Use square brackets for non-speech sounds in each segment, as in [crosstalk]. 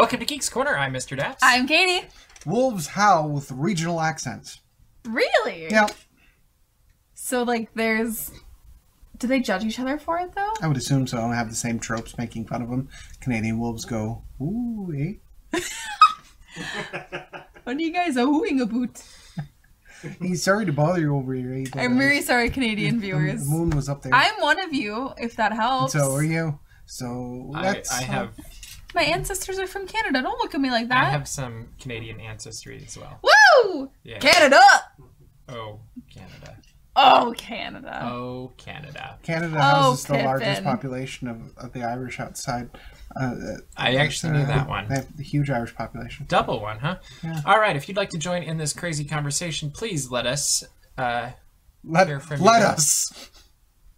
Welcome to Geeks Corner. I'm Mr. Daps. I'm Katie. Wolves howl with regional accents. Really? Yeah, So like, there's. Do they judge each other for it though? I would assume so. I don't have the same tropes making fun of them. Canadian wolves go, ooh, eh? [laughs] What are you guys oohing about? He's sorry to bother you over here, eh? but, I'm uh, very sorry, Canadian viewers. The viewers. moon was up there. I'm one of you, if that and helps. so are you. So I. I have My ancestors are from Canada. Don't look at me like that. I have some Canadian ancestry as well. Woo! Yeah. Canada! Oh, Canada. Oh, Canada. Oh, Canada. Canada Oh, the largest population of, of the Irish outside. Uh, I actually knew that one. They have a huge Irish population. Double one, huh? Yeah. All right. If you'd like to join in this crazy conversation, please let us. Uh, Let, Hear from let you. us.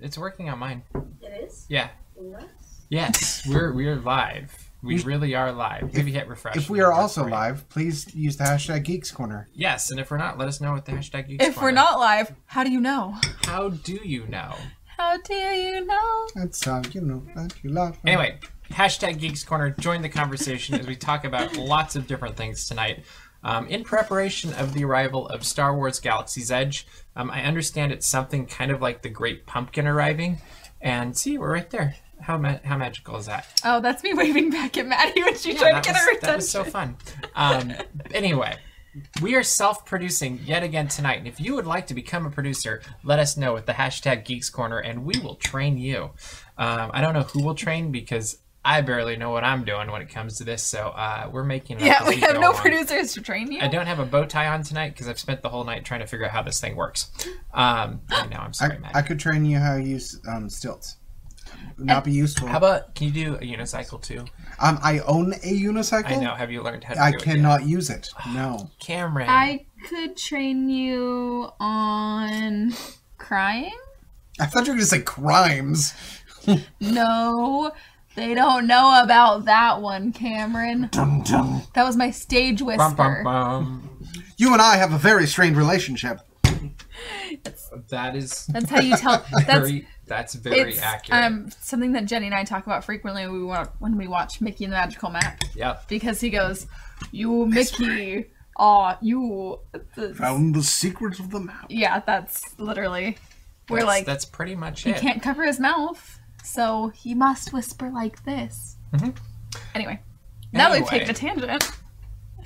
it's working on mine. It is? Yeah. Nice. Yes, we're we're live. We You- really are live. Maybe hit refresh. If we are also for live, please use the hashtag Geeks Corner. Yes, and if we're not, let us know with the hashtag Geeks Corner. if we're not live, how do you know? how do you know? How do you know? That's how you know that you love. me. Anyway, hashtag Geeks Corner. Join the conversation as we talk about [laughs] lots of different things tonight. Um, in preparation of the arrival of Star Wars Galaxy's Edge, um, I understand it's something kind of like the Great Pumpkin arriving. And see, we're right there. How ma- how magical is that? Oh, that's me waving back at Maddie when she Yeah, tried to get was- her attention. That was so fun. Um, anyway, we are self-producing yet again tonight, and if you would like to become a producer, let us know with the hashtag Geeks Corner, and we will train you. Um, I don't know who will train because I barely know what I'm doing when it comes to this, so uh, we're making. It yeah, as we have no along. producers to train you. I don't have a bow tie on tonight because I've spent the whole night trying to figure out how this thing works. Um, I know, I'm sorry, I, Matt. I could train you how to use um, stilts. Would Not be useful. how about can you do a unicycle too? um, I own a unicycle. I know. Have you learned how to? I do it yet? cannot use it. [sighs] No. Cameron. I could train you on crying. I thought you were going to say crimes. [laughs] No, they don't know about that one, Cameron. Dum, dum. That was my stage whisper. bum, bum. You and I have a very strained relationship. [laughs] That is That's how you tell. [laughs] That's very. That's very it's accurate. um something that Jenny and I talk about frequently when we wa- when we watch Mickey and the Magical Map yep. because he goes, "You Mickey, ah, you." the- Found the secrets of the map. Yeah, that's literally. We're That's, like, that's pretty much he it. can't cover his mouth, so he must whisper like this. Mhm. Anyway, now we've taken a tangent.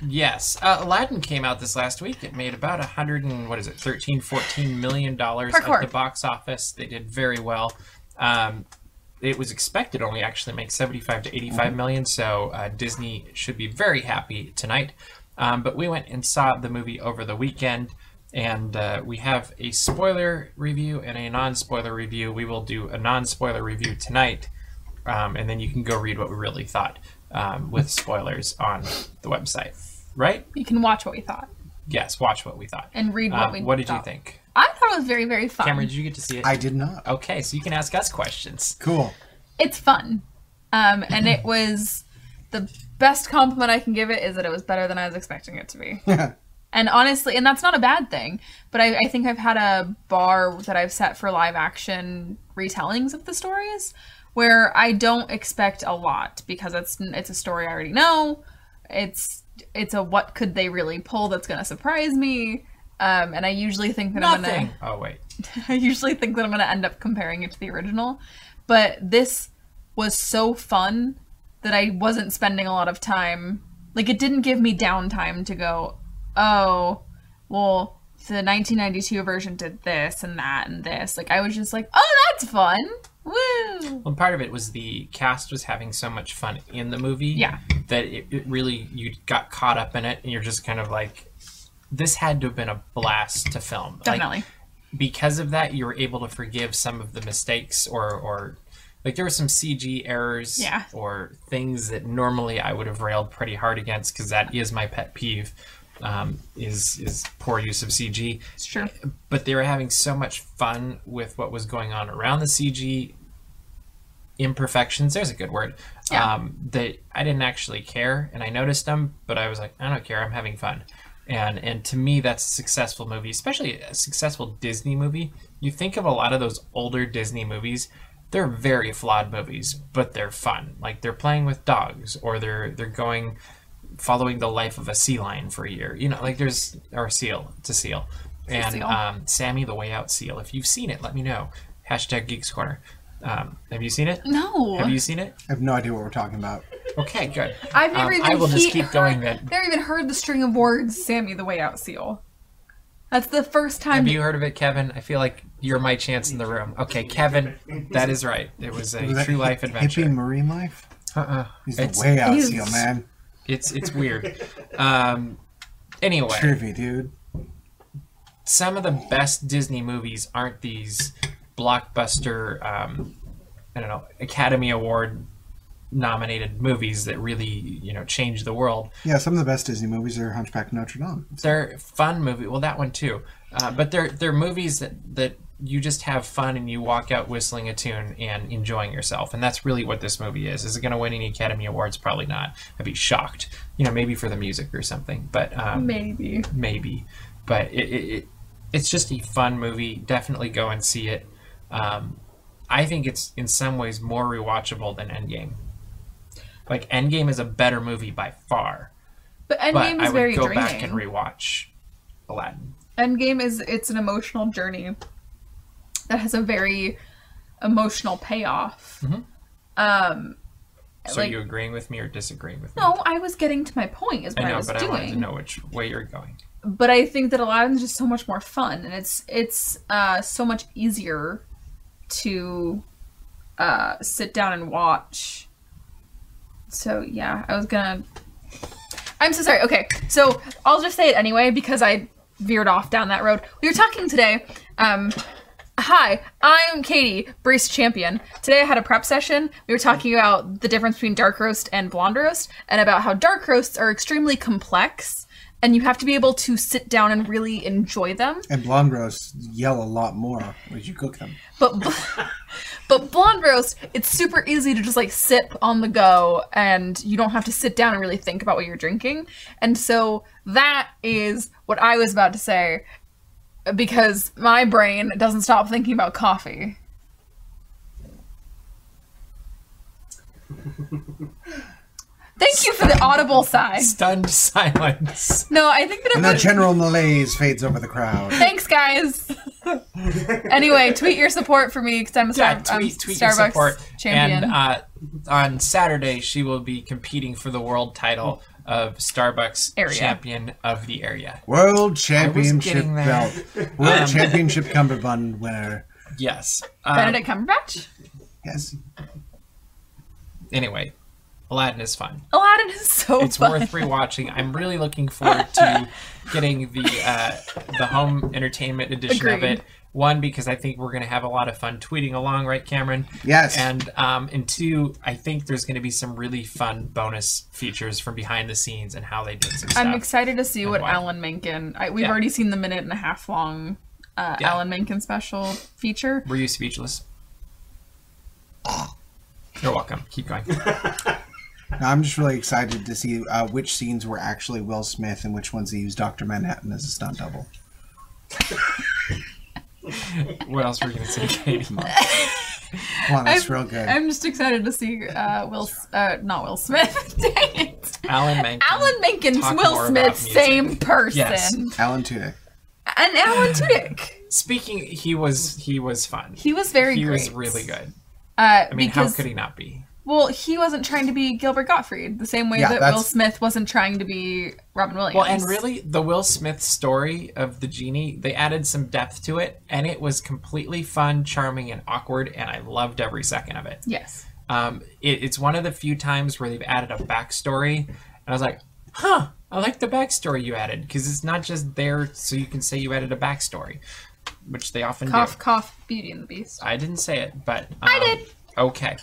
Yes, uh, Aladdin came out this last week. It made about a hundred and what is it, 13, 14 million dollars at the box office. They did very well. Um, it was expected only actually make seventy-five to eighty-five million, so uh, Disney should be very happy tonight. Um, but we went and saw the movie over the weekend, and uh, we have a spoiler review and a non-spoiler review. We will do a non-spoiler review tonight, um, and then you can go read what we really thought um, with spoilers on the website. Right? You can watch what we thought Yes. Watch what we thought. and read what Um, we. what did you think, I thought it was very very fun. Cameron? Did you get to see it? I did not. Okay, so you can ask us questions. Cool. it's fun, um, and it was the best compliment I can give it is that it was better than I was expecting it to be. [laughs] And honestly, and that's not a bad thing, but I, I think I've had a bar that I've set for live action retellings of the stories where I don't expect a lot because it's it's a story I already know. It's it's a what could they really pull that's going to surprise me. Um, and I usually think that I'm gonna Oh wait. [laughs] I usually think that I'm gonna end up comparing it to the original, but this was so fun that I wasn't spending a lot of time. Like it didn't give me downtime to go, oh, well, the 1992 version did this and that and this. Like I was just like, oh, that's fun. Woo! Well, part of it was the cast was having so much fun in the movie. Yeah. That it, it really you got caught up in it, and you're just kind of like, this had to have been a blast to film. Like, Definitely. because of that, you were able to forgive some of the mistakes or or like there were some CG errors Yeah. or things that normally I would have railed pretty hard against because that is my pet peeve. Um, is is poor use of CG. it's true. but they were having so much fun with what was going on around the CG imperfections. There's a good word. Yeah. Um, that I didn't actually care, and I noticed them, but I was like, I don't care. I'm having fun, and and to me, that's a successful movie, especially a successful Disney movie. You think of a lot of those older Disney movies, they're very flawed movies, but they're fun. Like they're playing with dogs, or they're they're going following the life of a sea lion for a year. You know, like there's or a seal. It's a seal. And seal. um, Sammy the Way Out Seal. If you've seen it, let me know. Hashtag Geeks Corner. Um, have you seen it? No. Have you seen it? I have no idea what we're talking about. Okay, good. I've never Um, even I will just keep going heard- then. Never even heard the string of words "Sammy the Way Out Seal." That's the first time. Have you heard of it, Kevin? I feel like you're my chance in the room. Okay, Kevin, that is right. It was a Was true life adventure. Hippie marine life? Uh-uh. He's the It's, way out seal, man. It's it's weird. Um, anyway, Trivy, dude. some of the best Disney movies aren't these blockbuster, um, I don't know, Academy Award nominated movies that really you know change the world. Yeah, some of the best Disney movies are Hunchback of Notre Dame. They're fun movie. Well, that one too. Uh, but they're they're movies that that you just have fun and you walk out whistling a tune and enjoying yourself. And that's really what this movie is. Is it going to win any Academy Awards? Probably not. I'd be shocked. You know, maybe for the music or something. But um, Maybe. maybe. But it, it, it it's just a fun movie. Definitely go and see it. Um, I think it's in some ways more rewatchable than Endgame. Like Endgame is a better movie by far, But but Endgame I is would very go draining. back and rewatch Aladdin. Endgame is it's an emotional journey that has a very emotional payoff. Mm-hmm. Um, So like are you agreeing with me or disagreeing with me? no, I was getting to my point. Is what I I, know, was but I wanted to know which way you're going. But I think that Aladdin's just so much more fun, and it's it's uh, so much easier to uh, sit down and watch. So yeah, I was gonna. I'm so sorry. Okay, so I'll just say it anyway because I veered off down that road. We were talking today. Um, hi, I'm Katie, Brace Champion. Today I had a prep session. We were talking about the difference between dark roast and blonde roast, and about how dark roasts are extremely complex, and you have to be able to sit down and really enjoy them. And blonde roasts yell a lot more as you cook them. But [laughs] but blonde roast, it's super easy to just like sip on the go, and you don't have to sit down and really think about what you're drinking. And so that is what I was about to say, because my brain doesn't stop thinking about coffee. [laughs] Thank you for the audible sigh. Stunned silence. No, I think that And it the general malaise fades over the crowd. Thanks, guys. [laughs] anyway, tweet your support for me because I'm a Star- Yeah, I'm tweet, tweet your Starbucks support. champion. And uh, on Saturday, she will be competing for the world title of Starbucks Area. champion of the area. World Championship getting belt. [laughs] World Um, Championship cummerbund winner. Yes. Um, Benedict Cumberbatch. Yes. anyway, Aladdin is fun. Aladdin is so It's fun. worth rewatching. I'm really looking forward to [laughs] getting the uh, the home entertainment edition of it. One because I think we're going to have a lot of fun tweeting along, right, Cameron? Yes. And um, and two, I think there's going to be some really fun bonus features from behind the scenes and how they did some stuff. I'm excited to see what why. Alan Menken. I, we've Yeah. already seen the minute and a half long uh, Yeah. Alan Menken special feature. Were you speechless? You're welcome. Keep going. Now, [laughs] I'm just really excited to see uh, which scenes were actually Will Smith and which ones he used Dr. Manhattan as a stunt double. [laughs] what else were you going to say, Katie? Come on, that's I'm, real good. I'm just excited to see uh, Will, uh, not Will Smith. [laughs] Dang it. Alan Menken. Alan Menken's Talk Will Smith, same person. Yes. Alan Tudyk. And Alan Tudyk. Speaking, he was he was fun. He was very good. He great. was really good. Uh, I mean, because, how could he not be? Well, he wasn't trying to be Gilbert Gottfried the same way Yeah, that that's- Will Smith wasn't trying to be Robin Williams. Well, and really, the Will Smith story of the genie, they added some depth to it, and it was completely fun, charming, and awkward, and I loved every second of it. Yes. Um, it it's one of the few times where they've added a backstory, and I was like, huh, I like the backstory you added, because it's not just there so you can say you added a backstory, which they often Cough, do. cough, cough, Beauty and the Beast. I didn't say it, but. Um, I did. Okay.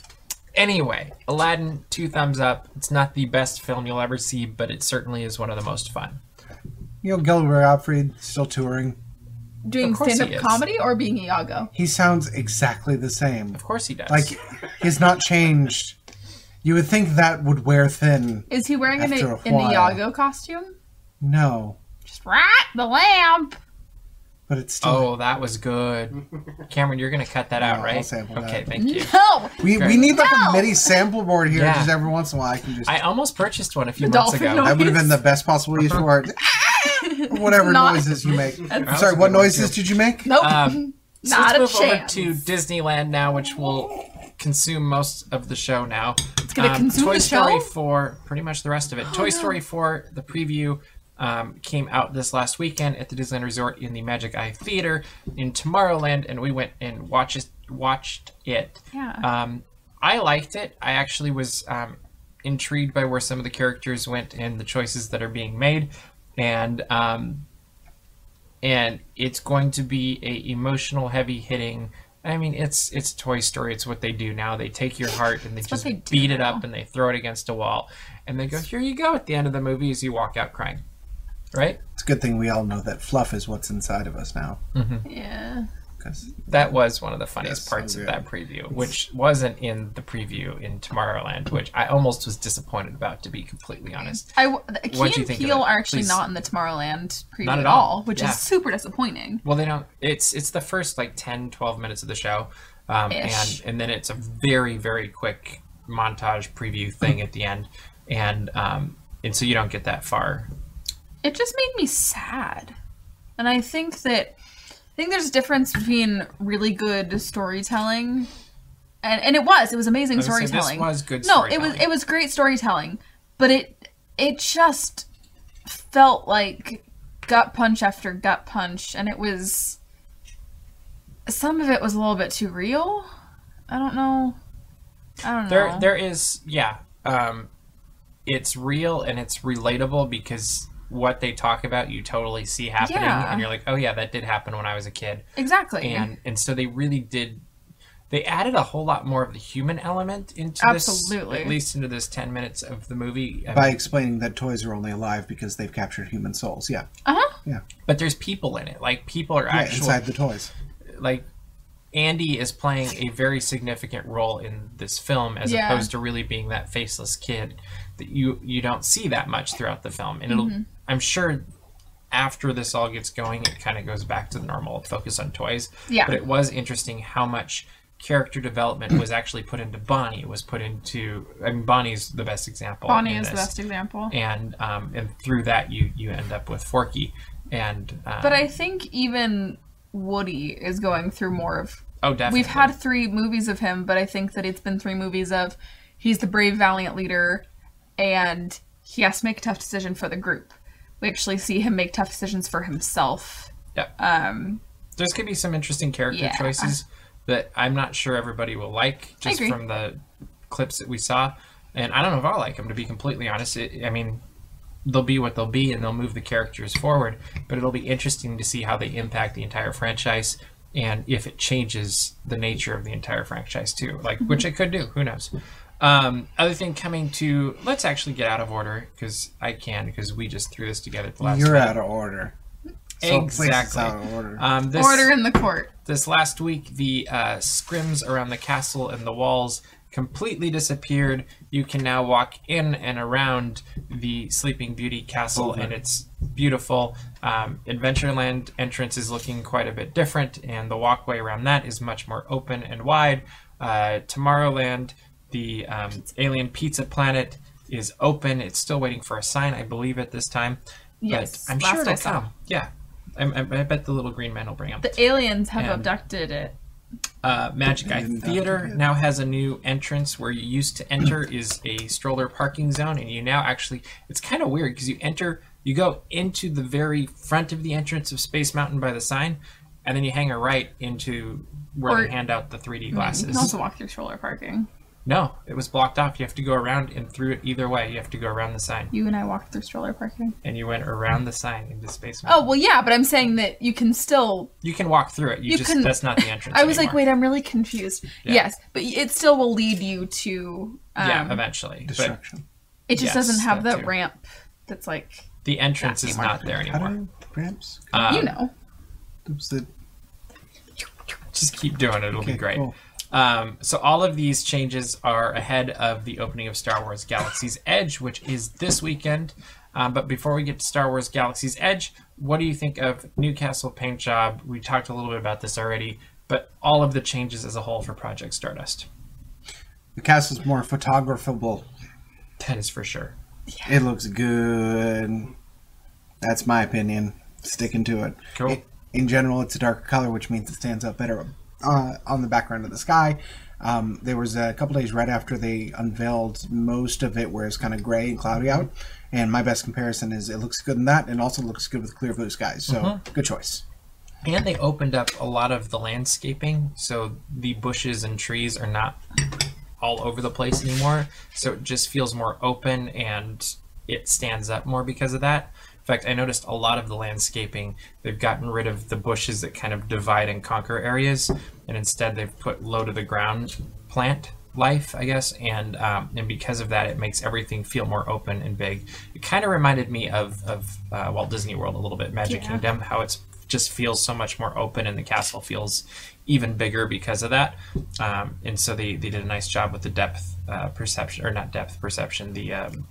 Anyway, Aladdin, two thumbs up. It's not the best film you'll ever see, but it certainly is one of the most fun. You know, Gilbert Gottfried still touring. Doing Of course he stand-up comedy or being Iago? He sounds exactly the same. Of course he does. Like, he's not changed. You would think that would wear thin. Is he wearing an, a an. Iago costume? No. Just rat the lamp. But it's still. Oh, that was good. [laughs] Cameron, you're gonna cut that out, I'll right? sample okay, that. thank you. [laughs] No, we, we need like No! a mini sample board here, Yeah. just every once in a while. I can just. I almost purchased one a few The months dolphin ago. noise. that would have been the best possible use for it. [laughs] Whatever Not- noises you make. That was Sorry, what noises too. did you make? nope, Um, So not a let's move chance. over to Disneyland now, which will consume most of the show now. It's gonna consume Toy the Story show? 4, pretty much the rest of it. Toy [gasps] Story 4, the preview um, came out this last weekend at the Disneyland Resort in the Magic Eye Theater in Tomorrowland, and we went and watched watched it. Yeah. Um, I liked it. I actually was um, intrigued by where some of the characters went and the choices that are being made, and um, and it's going to be a emotional, heavy hitting. I mean, it's it's Toy Story. It's what they do now. They take your heart and they just they beat it up and they throw it against a wall, and they go, "Here you go." At the end of the movie, as you walk out crying, right? It's a good thing we all know that fluff is what's inside of us now. yeah. 'cause- That was one of the funniest That's parts so of that preview, which wasn't in the preview in Tomorrowland, which I almost was disappointed about, to be completely honest. I the- Key What'd and think of Peele are actually Please. not in the Tomorrowland preview Not at at all. all, which Yeah. is super disappointing. Well, they don't. It's it's the first like 10, 12 minutes of the show, um, and and then it's a very very quick montage preview thing at the end, and um, and so you don't get that far. It just made me sad, and I think that I think there's a difference between really good storytelling, and and it was it was amazing was storytelling. This was good. no, it was it was great storytelling, but it it just felt like gut punch after gut punch, and it was some of it was a little bit too real. I don't know. I don't know. There there is yeah. Um, it's real and it's relatable because what they talk about you totally see happening, Yeah. and you're like, oh yeah, that did happen when I was a kid. exactly. and and so they really did they added a whole lot more of the human element into Absolutely. this at least into this 10 minutes of the movie I by mean, explaining that toys are only alive because they've captured human souls. Yeah, uh huh. Yeah. But there's people in it like people are yeah actually inside the toys. like Andy is playing a very significant role in this film as Yeah. opposed to really being that faceless kid that you you don't see that much throughout the film and it'll Mm-hmm. I'm sure after this all gets going it kind of goes back to the normal focus on toys Yeah. but it was interesting how much character development was actually put into Bonnie It was put into I mean Bonnie's the best example Bonnie is the best example. and um, and through that you you end up with Forky and um, But I think even Woody is going through more of. oh definitely We've had three movies of him, but I think that it's been three movies of he's the brave, valiant leader, and he has to make a tough decision for the group. We actually see him make tough decisions for himself. yeah Um, there's gonna be some interesting character Yeah. choices that I'm not sure everybody will like just from the clips that we saw, and I don't know if I'll like them to be completely honest. It, I mean, they'll be what they'll be, and they'll move the characters forward, but it'll be interesting to see how they impact the entire franchise and if it changes the nature of the entire franchise too, like which it could do. Who knows? Um, other thing coming to let's actually get out of order because I can because we just threw this together at the last You're minute. out of order. So Exactly. out of order. Um, this, order in the court. this last week, the uh, scrims around the castle and the walls completely disappeared. You can now walk in and around the Sleeping Beauty castle, and it's beautiful. Um, Adventureland entrance is looking quite a bit different, and the walkway around that is much more open and wide. Uh, Tomorrowland, the um, alien pizza planet, is open. It's still waiting for a sign, I believe, at this time. Yes, but I'm last sure I it'll come. Yeah, I, I, I bet the little green man will bring them. The aliens have And- abducted it. Uh, Magic Eye Theater have to do now has a new entrance where you used to enter [clears throat] is a stroller parking zone, and you now actually it's kind of weird because you enter, you go into the very front of the entrance of Space Mountain by the sign, and then you hang a right into where Or- they hand out the 3D glasses. You can glasses. also walk through stroller parking. No, it was blocked off. You have to go around and through it either way. You have to go around the sign, You and I walked through stroller parking. and you went around the sign into Space Mountain. Oh well, yeah, but I'm saying that you can still You can walk through it. You, You just can- that's not the entrance. I was like, wait, I'm really confused. Yeah. Yes, but it still will lead you to. Um, yeah, eventually. But Destruction. it just yes, doesn't have that that ramp. That's like the entrance is not there How anymore. do ramps? Um, you know. Oops, the- just keep doing it. It'll be great. cool. Um, so all of these changes are ahead of the opening of Star Wars Galaxy's Edge, which is this weekend. Um, but before we get to Star Wars Galaxy's Edge, what do you think of Newcastle paint job? We talked a little bit about this already, but all of the changes as a whole for Project Stardust. The castle's more photographable. That is for sure. It looks good. That's my opinion. Sticking to it. Cool. It- in general, it's a darker color, which means it stands out better uh, on the background of the sky. Um, there was a couple days right after they unveiled most of it where it's kind of gray and cloudy out. And my best comparison is it looks good in that and also looks good with clear blue skies. So good choice. And they opened up a lot of the landscaping, so the bushes and trees are not all over the place anymore. So it just feels more open and it stands up more because of that. In fact, I noticed a lot of the landscaping, they've gotten rid of the bushes that kind of divide and conquer areas, and instead they've put low to the ground plant life, I guess, and um, and because of that, it makes everything feel more open and big. It kind of reminded me of of uh, Walt Disney World a little bit, Magic Yeah. Kingdom, how it's just feels so much more open, and the castle feels even bigger because of that. Um, and so they, they did a nice job with the depth uh, perception, or not depth perception, the um,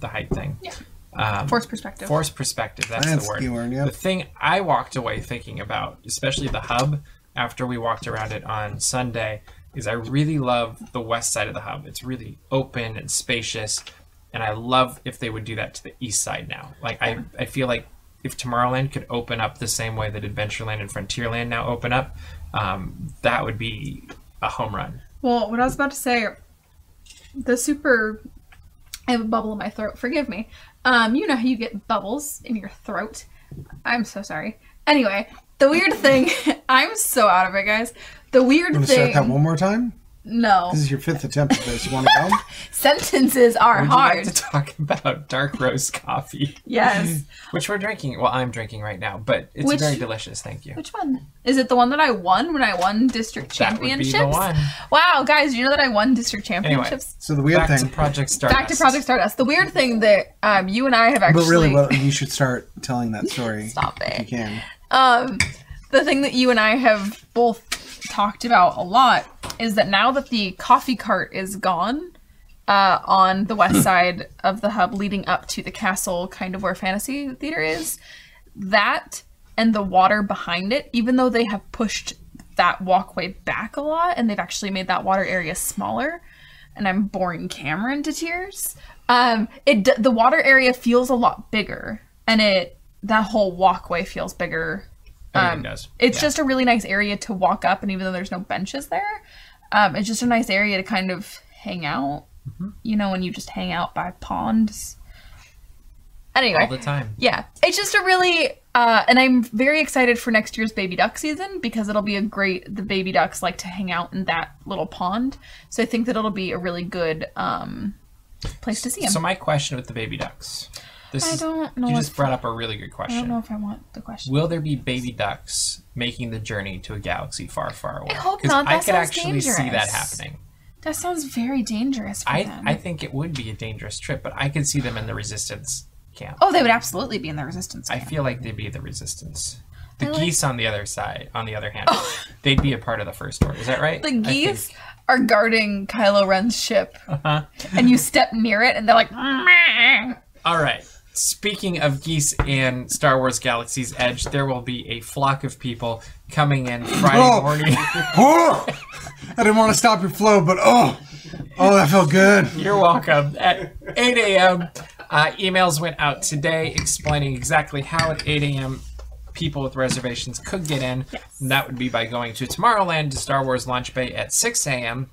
the height thing. Yeah. Um, Force perspective. Force perspective. That's, That's the word. the word, yep. The thing I walked away thinking about, especially the hub, after we walked around it on Sunday, is I really love the west side of the hub. It's really open and spacious, and I love if they would do that to the east side now. Like I, I feel like if Tomorrowland could open up the same way that Adventureland and Frontierland now open up, um, that would be a home run. Well, what I was about to say, the super. I have a bubble in my throat. Forgive me. Um, you know how you get bubbles in your throat. I'm so sorry. Anyway, the weird thing. [laughs] I'm so out of it, guys. The weird to start thing. that one more time? No, This is your fifth attempt at this. You want to go? [laughs] sentences are Would hard. you like to talk about dark roast coffee? yes. [laughs] Which we're drinking. Well, I'm drinking right now, but it's Which- very delicious. Thank you. Which one? Is it the one that I won when I won district That would be championships? the one. Wow, guys, you know that I won district championships. Anyway, championships? So the weird back thing. to Project Stardust. Back to Project Stardust. The weird thing that um, you and I have actually but really, well, you should start telling that story. [laughs] Stop If you can. Um, the thing that you and I have both talked about a lot is that now that the coffee cart is gone uh, on the west [clears throat] side of the hub leading up to the castle, kind of where Fantasy Theater is, that and the water behind it, even though they have pushed that walkway back a lot and they've actually made that water area smaller, and I'm boring Cameron to tears. Um, it the water area feels a lot bigger, and it that whole walkway feels bigger. Um, does. It's Yeah. just a really nice area to walk up, and even though there's no benches there, um, it's just a nice area to kind of hang out. Mm-hmm. You know, when you just hang out by ponds. Anyway, all the time. yeah, it's just a really, uh, and I'm very excited for next year's baby duck season because it'll be a great. The baby ducks like to hang out in that little pond, so I think that it'll be a really good um, place to see them. So my question with the baby ducks. This I is, don't know You just brought up a really good question. I don't know if I want the question. Will there be baby ducks making the journey to a galaxy far, far away? I hope not. That I could actually see that happening. That sounds very dangerous for I them. I think it would be a dangerous trip, but I could see them in the resistance camp. oh, they would absolutely be in the resistance. I feel like they'd be the resistance. The like- geese on the other side, on the other hand, [laughs] they'd be a part of the first order. Is that right? the geese are guarding Kylo Ren's ship, Uh-huh. and you step near it, and they're like, All right. Speaking of geese in Star Wars Galaxy's Edge, there will be a flock of people coming in Friday Oh. morning. [laughs] Oh! I didn't want to stop your flow, but oh, oh, that felt good. You're welcome. At 8 a.m., uh, emails went out today explaining exactly how at 8 a.m. people with reservations could get in. And that would be by going to Tomorrowland to Star Wars Launch Bay at 6 a.m.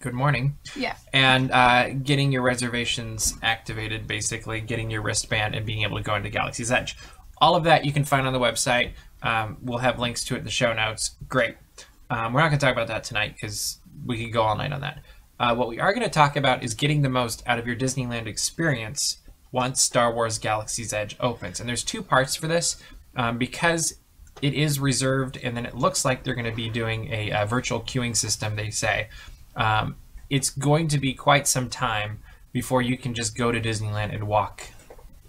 Good morning. yeah. and uh, getting your reservations activated, basically getting your wristband and being able to go into Galaxy's Edge. All of that you can find on the website. Um, we'll have links to it in the show notes. Great. Um, we're not going to talk about that tonight because we could go all night on that. Uh, what we are going to talk about is getting the most out of your Disneyland experience once Star Wars Galaxy's Edge opens. And there's two parts for this um, because it is reserved, and then it looks like they're going to be doing a, uh virtual queuing system, they say. Um, it's going to be quite some time before you can just go to Disneyland and walk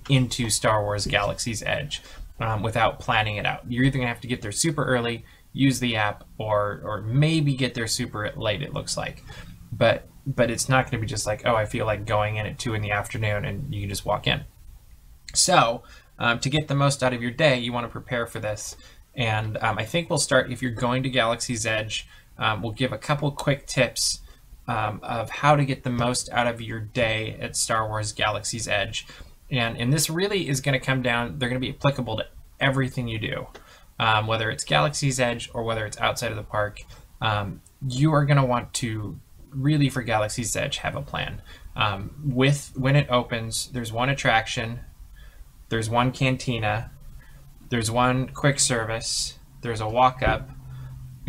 into Star Wars Galaxy's Edge um, without planning it out. You're either going to have to get there super early, use the app, or or maybe get there super late. It looks like, but but it's not going to be just like oh I feel like going in at two in the afternoon and you can just walk in. So um, to get the most out of your day, you want to prepare for this. And um, I think we'll start if you're going to Galaxy's Edge. Um, we'll give a couple quick tips um, of how to get the most out of your day at Star Wars Galaxy's Edge. And, and this really is going to come down, they're going to be applicable to everything you do, um, whether it's Galaxy's Edge or whether it's outside of the park. Um, you are going to want to really, for Galaxy's Edge, have a plan. Um, with when it opens, there's one attraction, there's one cantina, there's one quick service, there's a walk up,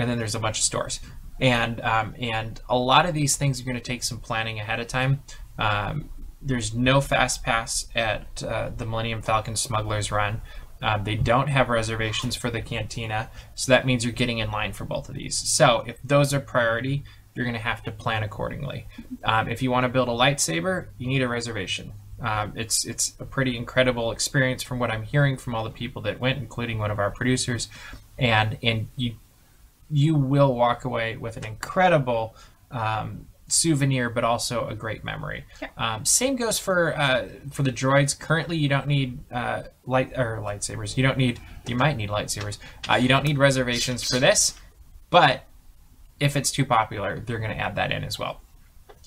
and then there's a bunch of stores. And um, and a lot of these things are going to take some planning ahead of time. Um, there's no fast pass at uh, the Millennium Falcon Smugglers Run. Um, they don't have reservations for the cantina, so that means you're getting in line for both of these. So if those are priority, you're going to have to plan accordingly. Um, if you want to build a lightsaber, you need a reservation. Um, it's it's a pretty incredible experience from what I'm hearing from all the people that went, including one of our producers, and and you you will walk away with an incredible um, souvenir, but also a great memory. Yeah. Um, same goes for uh, for the droids. Currently, you don't need uh, light or lightsabers. You don't need. You might need lightsabers. Uh, you don't need reservations for this, but if it's too popular, they're going to add that in as well.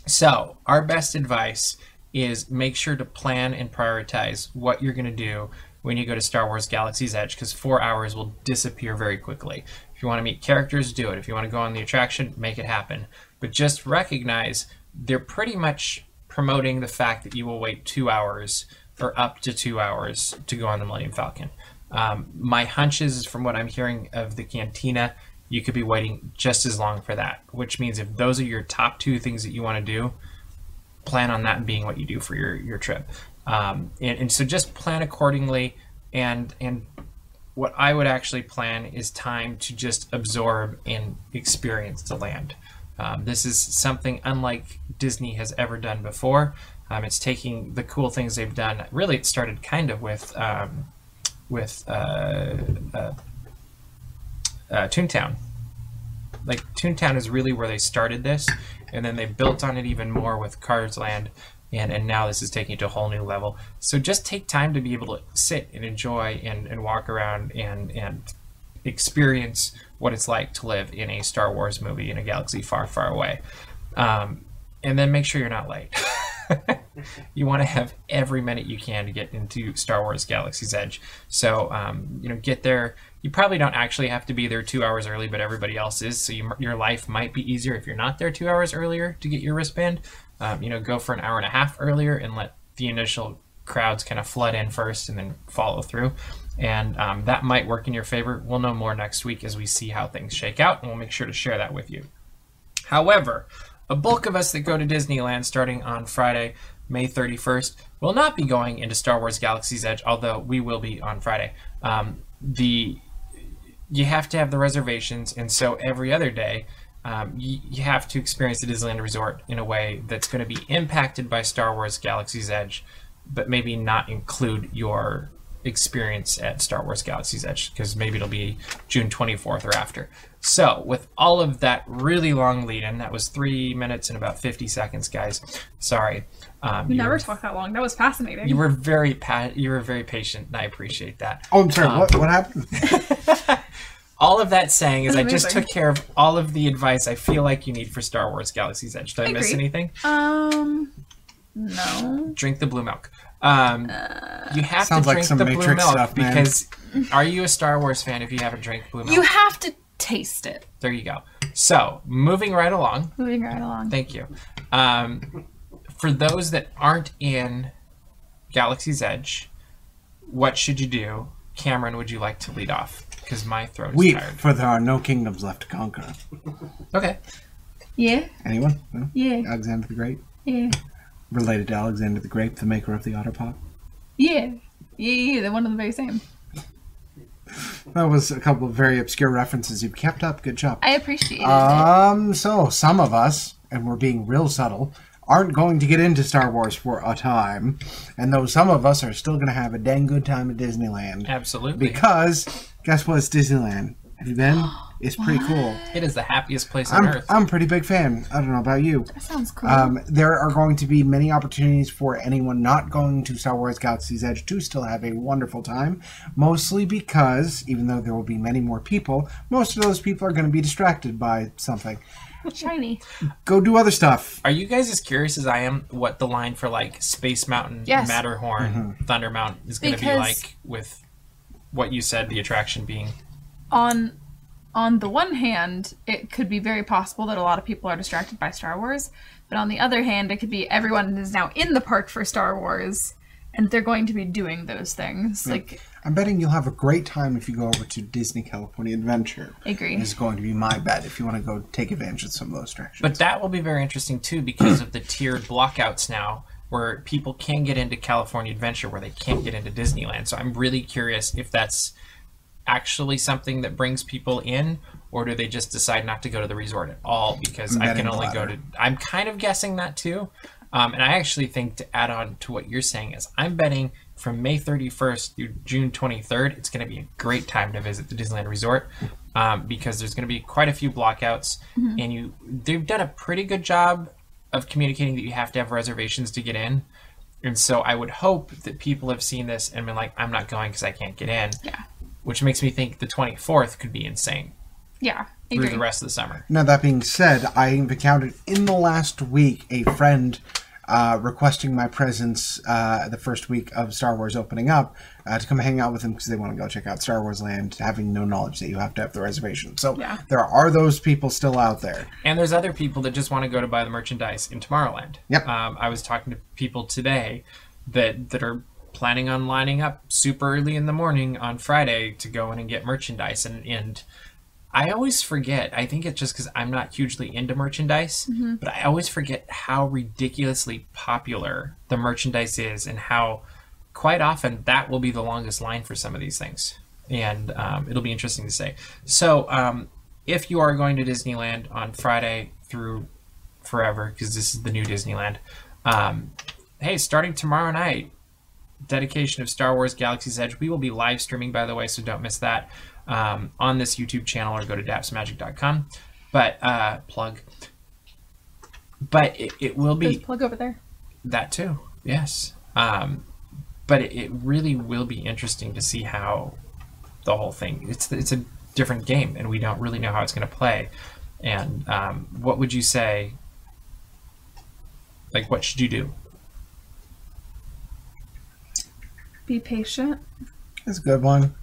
So, our best advice is make sure to plan and prioritize what you're going to do when you go to Star Wars Galaxy's Edge because four hours will disappear very quickly. You want to meet characters, do it. If you want to go on the attraction, make it happen. But just recognize they're pretty much promoting the fact that you will wait two hours or up to two hours to go on the Millennium Falcon. Um, my hunch is, from what I'm hearing of the Cantina, you could be waiting just as long for that. Which means if those are your top two things that you want to do, plan on that being what you do for your your trip. Um, and, and so just plan accordingly. And and what I would actually plan is time to just absorb and experience the land. Um, this is something unlike Disney has ever done before. Um, it's taking the cool things they've done. Really, it started kind of with um, with uh, uh, uh, Toontown. Like Toontown is really where they started this, and then they built on it even more with Cars Land, and and now this is taking it to a whole new level. So just take time to be able to sit and enjoy and, and walk around and and experience what it's like to live in a Star Wars movie in a galaxy far, far away. Um, and then make sure you're not late. [laughs] [laughs] you want to have every minute you can to get into Star Wars Galaxy's Edge. So, um, you know, get there. You probably don't actually have to be there two hours early, but everybody else is. So you, your life might be easier if you're not there two hours earlier to get your wristband. Um, you know, go for an hour and a half earlier and let the initial crowds kind of flood in first and then follow through and um, that might work in your favor. We'll know more next week as we see how things shake out, and we'll make sure to share that with you. However, a bulk of us that go to Disneyland starting on Friday, May 31st, will not be going into Star Wars Galaxy's Edge, although we will be on Friday. Um, the you have to have the reservations, and so every other day, um, you, you have to experience the Disneyland Resort in a way that's going to be impacted by Star Wars Galaxy's Edge, but maybe not include your experience at Star Wars Galaxy's Edge because maybe it'll be June 24th or after. So, with all of that really long lead in, that was three minutes and about 50 seconds, guys. Sorry. Um, You you never were- talk that long. That was fascinating. You were very pa- you were very patient, and I appreciate that. Oh, I'm sorry. Um, what what happened? [laughs] All of that saying is, I just took care of all of the advice I feel like you need for Star Wars Galaxy's Edge. Did I, I miss agree. anything? um, no. drink the blue milk. Um, you have Sounds to like drink some the blue Matrix milk stuff, man. because are you a Star Wars fan if you haven't drank blue milk? You have to taste it. there you go. So moving right along. Moving right along. Thank you. Um, for those that aren't in Galaxy's Edge, what should you do? Cameron, would you like to lead off? Because my throat is Weep, tired. for there are no kingdoms left to conquer. Okay. Yeah, Anyone? No? yeah, Alexander the Great? yeah, Related to Alexander the Great, the maker of the Otter Pop? yeah, yeah, yeah. They're one and the very same. That was a couple of very obscure references you've kept up. Good job. I appreciate it. Um, so some of us, and we're being real subtle, aren't going to get into Star Wars for a time, and though some of us are still going to have a dang good time at Disneyland Absolutely. because guess what? It's Disneyland. Have [gasps] it's been? is pretty cool. It is the happiest place on I'm, earth. I'm a pretty big fan. I don't know about you. That sounds cool. Um, there are going to be many opportunities for anyone not going to Star Wars Galaxy's Edge to still have a wonderful time. Mostly because, even though there will be many more people, most of those people are going to be distracted by something. [laughs] Shiny. Go do other stuff. Are you guys as curious as I am what the line for like Space Mountain, Yes. Matterhorn, Thunder Mountain is going to be like with what you said the attraction being? On on the one hand, it could be very possible that a lot of people are distracted by Star Wars, but on the other hand, it could be everyone is now in the park for Star Wars and they're going to be doing those things. Like I'm betting you'll have a great time if you go over to Disney California Adventure. I agree. Is going to be my bet if you want to go take advantage of some of those attractions. But that will be very interesting too because of the tiered blockouts now where people can get into California Adventure where they can't get into Disneyland. So I'm really curious if that's actually something that brings people in or do they just decide not to go to the resort at all because I'm I can the only go to I'm kind of guessing that too. Um, and I actually think to add on to what you're saying is I'm betting from May 31st through June 23rd, it's going to be a great time to visit the Disneyland Resort um, because there's going to be quite a few blockouts, and you they've done a pretty good job of communicating that you have to have reservations to get in. And so I would hope that people have seen this and been like, I'm not going because I can't get in. Yeah. Which makes me think the 24th could be insane yeah, I through the rest of the summer. Now, that being said, I've encountered in the last week a friend uh, requesting my presence uh, the first week of Star Wars opening up uh, to come hang out with them because they want to go check out Star Wars Land, having no knowledge that you have to have the reservation. So Yeah. there are those people still out there. And there's other people that just want to go to buy the merchandise in Tomorrowland. Yep. Um, I was talking to people today that that are planning on lining up super early in the morning on Friday to go in and get merchandise. And and I always forget. I think it's just because I'm not hugely into merchandise, but I always forget how ridiculously popular the merchandise is, and how quite often that will be the longest line for some of these things. And um, it'll be interesting to say. So, um, if you are going to Disneyland on Friday through forever, because this is the new Disneyland, um, hey, starting tomorrow night, dedication of Star Wars Galaxy's Edge. We will be live streaming, by the way, so don't miss that um, on this YouTube channel or go to dapsmagic.com. But uh, plug. But it, it will be a plug over there. that too. Yes. Um, but it, it really will be interesting to see how the whole thing. It's it's a different game, and we don't really know how it's going to play. And um, what would you say? Like, what should you do? Be patient. That's a good one.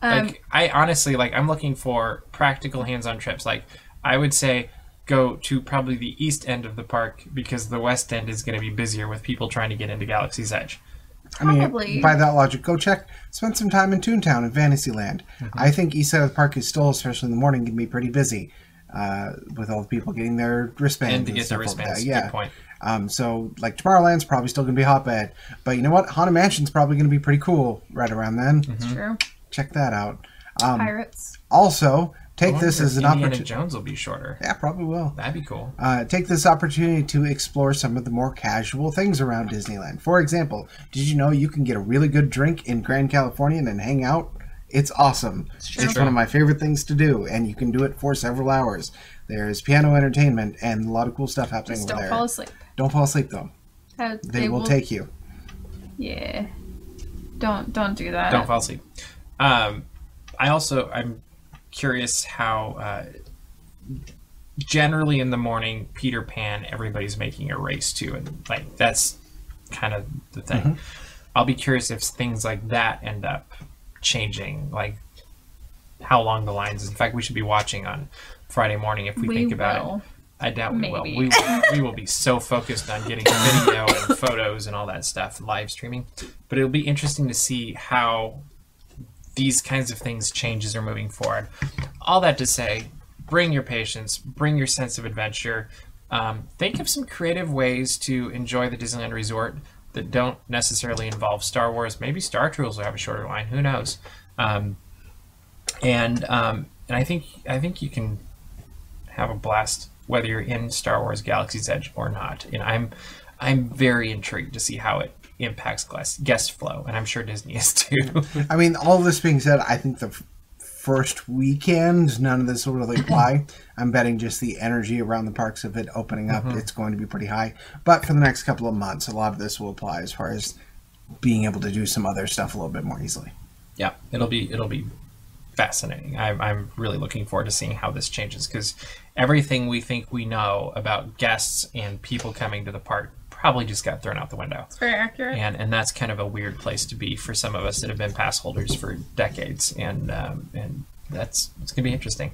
Um, like I honestly like I'm looking for practical hands-on trips. Like I would say go to probably the east end of the park because the west end is going to be busier with people trying to get into Galaxy's Edge. I mean, Probably. by that logic, go check, spend some time in Toontown and Fantasyland. I think East Side of the Park is still, especially in the morning, going to be pretty busy uh, with all the people getting their wristbands And to get the stuff like wristbands, that. Yeah. good point. Um, so, like, Tomorrowland's probably still going to be hotbed. But you know what? Haunted Mansion's probably going to be pretty cool right around then. it's true. Check that out. Um, Pirates. also, take this as if an Indiana opportunity. Jones will be shorter. Yeah, probably will. That'd be cool. Uh, take this opportunity to explore some of the more casual things around Disneyland. For example, did you know you can get a really good drink in Grand Californian and hang out? It's awesome. true. It's one of my favorite things to do, and you can do it for several hours. There's piano entertainment and a lot of cool stuff happening Just over don't there. fall asleep. Don't fall asleep though. Uh, They, will, take you. Yeah. Don't don't do that. Don't fall asleep. Um, I also I'm curious how uh, generally in the morning Peter Pan everybody's making a race to, and like that's kind of the thing. I'll be curious if things like that end up changing, like how long the lines. In fact, we should be watching on Friday morning if we, We think about will. it. I doubt we will. We, will. we will be so focused on getting video and [laughs] photos and all that stuff live streaming. But it'll be interesting to see how these kinds of things changes are moving forward. All that to say, bring your patience, bring your sense of adventure. Um, think of some creative ways to enjoy the Disneyland Resort that don't necessarily involve Star Wars. Maybe Star Tours will have a shorter line. Who knows? Um, and um, and I think I think you can have a blast whether you're in Star Wars Galaxy's Edge or not. And I'm I'm very intrigued to see how it impacts guest guest flow, and I'm sure Disney is too. [laughs] I mean, all this being said, I think the f- first weekend, none of this will really [clears throat] apply. I'm betting just the energy around the parks of it opening up, Mm-hmm. it's going to be pretty high. But for the next couple of months, a lot of this will apply as far as being able to do some other stuff a little bit more easily. yeah, it'll be it'll be fascinating. I'm I'm really looking forward to seeing how this changes because everything we think we know about guests and people coming to the park probably just got thrown out the window. It's very accurate. and and that's kind of a weird place to be for some of us that have been pass holders for decades, and um, and that's it's gonna be interesting.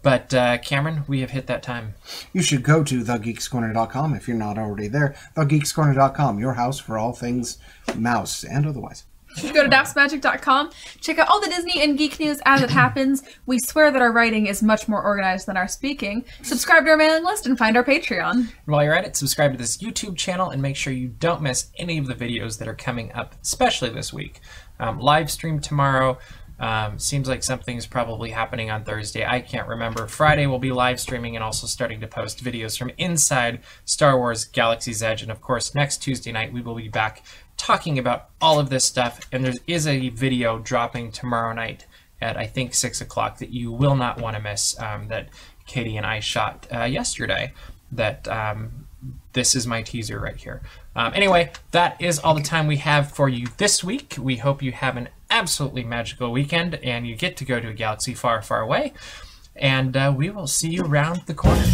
But uh, Cameron, we have hit that time. You should go to thegeekscorner.com if you're not already there. Thegeekscorner.com, your house for all things mouse and otherwise. You go to dapsmagic.com. Check out all the Disney and geek news as it happens. We swear that our writing is much more organized than our speaking. Subscribe to our mailing list and find our Patreon. And while you're at it, subscribe to this YouTube channel and make sure you don't miss any of the videos that are coming up, especially this week. Um, live stream tomorrow. Um, seems like something's probably happening on Thursday. I can't remember. Friday we'll be live streaming and also starting to post videos from inside Star Wars Galaxy's Edge. And of course, next Tuesday night we will be back talking about all of this stuff. And there is a video dropping tomorrow night at I think six o'clock that you will not want to miss. Um, that Katie and I shot uh, yesterday. That um, this is my teaser right here. Um, anyway, that is all the time we have for you this week. We hope you have an absolutely magical weekend and you get to go to a galaxy far, far away. And uh, we will see you around the corner.